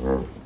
Mm.